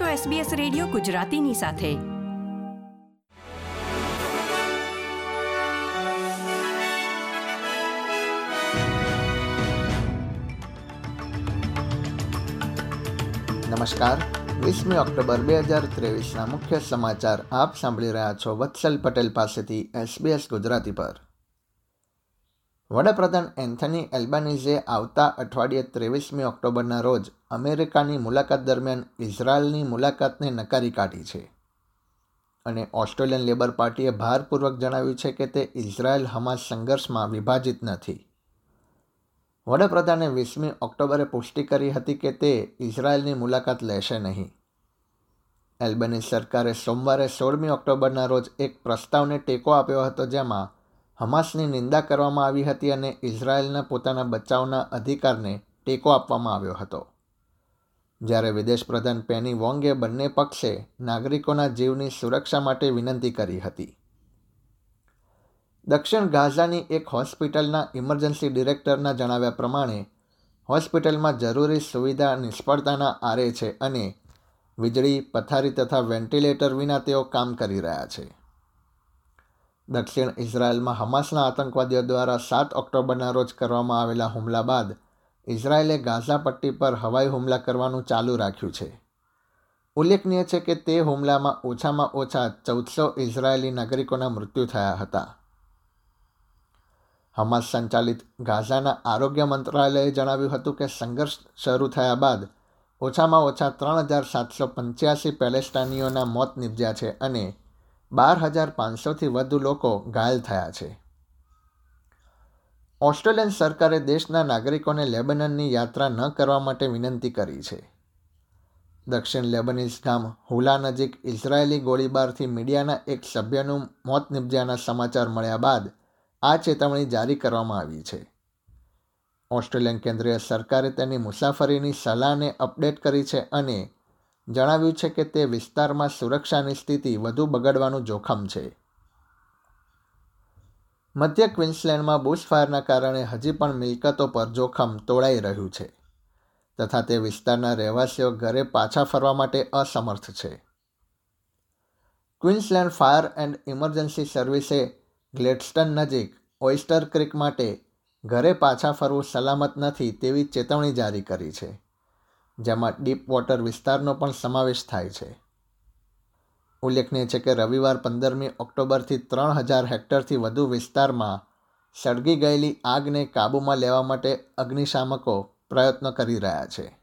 છો SBS radio ગુજરાતીની સાથે. નમસ્કાર. વીસમી ઓક્ટોબર બે હજાર ત્રેવીસના મુખ્ય સમાચાર આપ સાંભળી રહ્યા છો વત્સલ પટેલ પાસેથી એસબીએસ ગુજરાતી પર. વડાપ્રધાન એન્થની એલ્બાનીઝે આવતા અઠવાડિયે ત્રેવીસમી ઓક્ટોબરના રોજ અમેરિકાની મુલાકાત દરમિયાન ઇઝરાયલની મુલાકાતને નકારી કાઢી છે. અને ઓસ્ટ્રેલિયન લેબર પાર્ટીએ ભારપૂર્વક જણાવ્યું છે કે તે ઇઝરાયલ હમાસ સંઘર્ષમાં વિભાજિત નથી. વડાપ્રધાને વીસમી ઓક્ટોબરે પુષ્ટિ કરી હતી કે તે ઇઝરાયલની મુલાકાત લેશે નહીં. એલ્બની સરકારે સોમવારે સોળમી ઓક્ટોબરના રોજ એક પ્રસ્તાવને ટેકો આપ્યો હતો જેમાં હમાસની નિંદા કરવામાં આવી હતી અને ઇઝરાયેલના પોતાના બચાવના અધિકારને ટેકો આપવામાં આવ્યો હતો. જ્યારે વિદેશ પ્રધાન પેની વોંગે બંને પક્ષે નાગરિકોના જીવની સુરક્ષા માટે વિનંતી કરી હતી. દક્ષિણ ગાઝાની એક હોસ્પિટલના ઇમરજન્સી ડિરેક્ટરના જણાવ્યા પ્રમાણે, હોસ્પિટલમાં જરૂરી સુવિધા નિષ્ફળતાના આરે છે અને વીજળી, પથારી તથા વેન્ટિલેટર વિના તેઓ કામ કરી રહ્યા છે. દક્ષિણ ઇઝરાયલમાં હમાસના આતંકવાદીઓ દ્વારા સાત ઓક્ટોબરના રોજ કરવામાં આવેલા હુમલા બાદ ઇઝરાયેલે ગાઝા પટ્ટી પર હવાઈ હુમલા કરવાનું ચાલુ રાખ્યું છે. ઉલ્લેખનીય છે કે તે હુમલામાં ઓછામાં ઓછા ચૌદસો ઇઝરાયેલી નાગરિકોના મૃત્યુ થયા હતા. હમાસ સંચાલિત ગાઝાના આરોગ્ય મંત્રાલયે જણાવ્યું હતું કે સંઘર્ષ શરૂ થયા બાદ ઓછામાં ઓછા ત્રણ હજાર સાતસો પંચ્યાસી પેલેસ્ટાનીઓના મોત નિપજ્યા છે અને બાર હજાર પાંચસોથી વધુ લોકો ઘાયલ થયા છે. ઓસ્ટ્રેલિયન સરકારે દેશના નાગરિકોને લેબનનની યાત્રા ન કરવા માટે વિનંતી કરી છે. દક્ષિણ લેબનીઝ ગામ હુલા નજીક ઇઝરાયેલી ગોળીબારથી મીડિયાના એક સભ્યનું મોત નિપજ્યાના સમાચાર મળ્યા બાદ આ ચેતવણી જારી કરવામાં આવી છે. ઓસ્ટ્રેલિયન કેન્દ્રીય સરકારે તેની મુસાફરીની સલાહને અપડેટ કરી છે અને જણાવ્યું છે કે તે વિસ્તારમાં સુરક્ષાની સ્થિતિ વધુ બગડવાનું જોખમ છે. મધ્ય ક્વિન્સલેન્ડમાં બુશફાયરના કારણે હજી પણ મિલકતો પર જોખમ તોડાઈ રહ્યું છે તથા તે વિસ્તારના રહેવાસીઓ ઘરે પાછા ફરવા માટે અસમર્થ છે. ક્વિન્સલેન્ડ ફાયર એન્ડ ઇમરજન્સી સર્વિસે ગ્લેડસ્ટન નજીક ઓઇસ્ટર ક્રિક માટે ઘરે પાછા ફરવું સલામત નથી તેવી ચેતવણી જારી કરી છે. જેમાં ડીપ વોટર વિસ્તારનો પણ સમાવેશ થાય છે. ઉલ્લેખનીય છે કે રવિવાર પંદરમી ઓક્ટોબરથી ત્રણ હજાર હેક્ટરથી વધુ વિસ્તારમાં સળગી ગયેલી આગને કાબૂમાં લેવા માટે અગ્નિશામકો પ્રયત્નો કરી રહ્યા છે.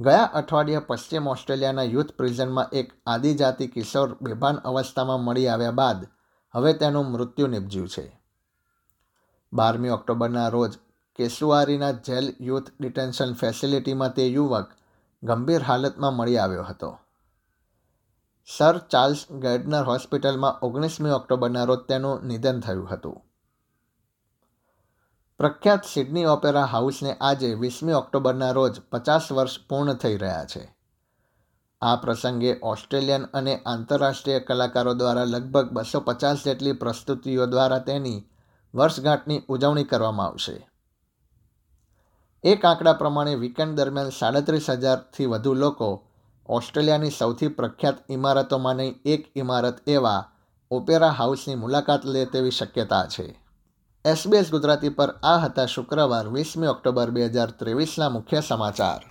ગયા અઠવાડિયે પશ્ચિમ ઓસ્ટ્રેલિયાના યુથ પ્રિઝનમાં એક આદિજાતિ કિશોર બેભાન અવસ્થામાં મળી આવ્યા બાદ હવે તેનું મૃત્યુ નિપજ્યું છે. બારમી ઓક્ટોબરના રોજ કેસુઆરીના જેલ યુથ ડિટેન્શન ફેસિલિટીમાં તે યુવક ગંભીર હાલતમાં મળી આવ્યો હતો. સર ચાર્લ્સ ગેર્ડનર હોસ્પિટલમાં ઓગણીસમી ઓક્ટોબરના રોજ તેનું નિધન થયું હતું. પ્રખ્યાત સિડની ઓપેરા હાઉસને આજે વીસમી ઓક્ટોબરના રોજ પચાસ વર્ષ પૂર્ણ થઈ રહ્યા છે. આ પ્રસંગે ઓસ્ટ્રેલિયન અને આંતરરાષ્ટ્રીય કલાકારો દ્વારા લગભગ બસો પચાસ જેટલી પ્રસ્તુતિઓ દ્વારા તેની વર્ષગાંઠની ઉજવણી કરવામાં આવશે. એક આંકડા પ્રમાણે વીકેન્ડ દરમિયાન સાડત્રીસ હજારથી વધુ લોકો ઓસ્ટ્રેલિયાની સૌથી પ્રખ્યાત ઇમારતોમાંની એક ઇમારત એવા ઓપેરા હાઉસની મુલાકાત લે તેવી શક્યતા છે. એસબીએસ ગુજરાતી પર આ હતા શુક્રવાર વીસમી ઓક્ટોબર બે હજાર ત્રેવીસના મુખ્ય સમાચાર.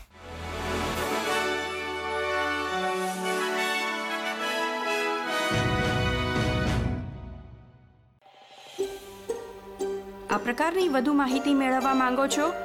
આ પ્રકારની વધુ માહિતી મેળવવા માંગો છો?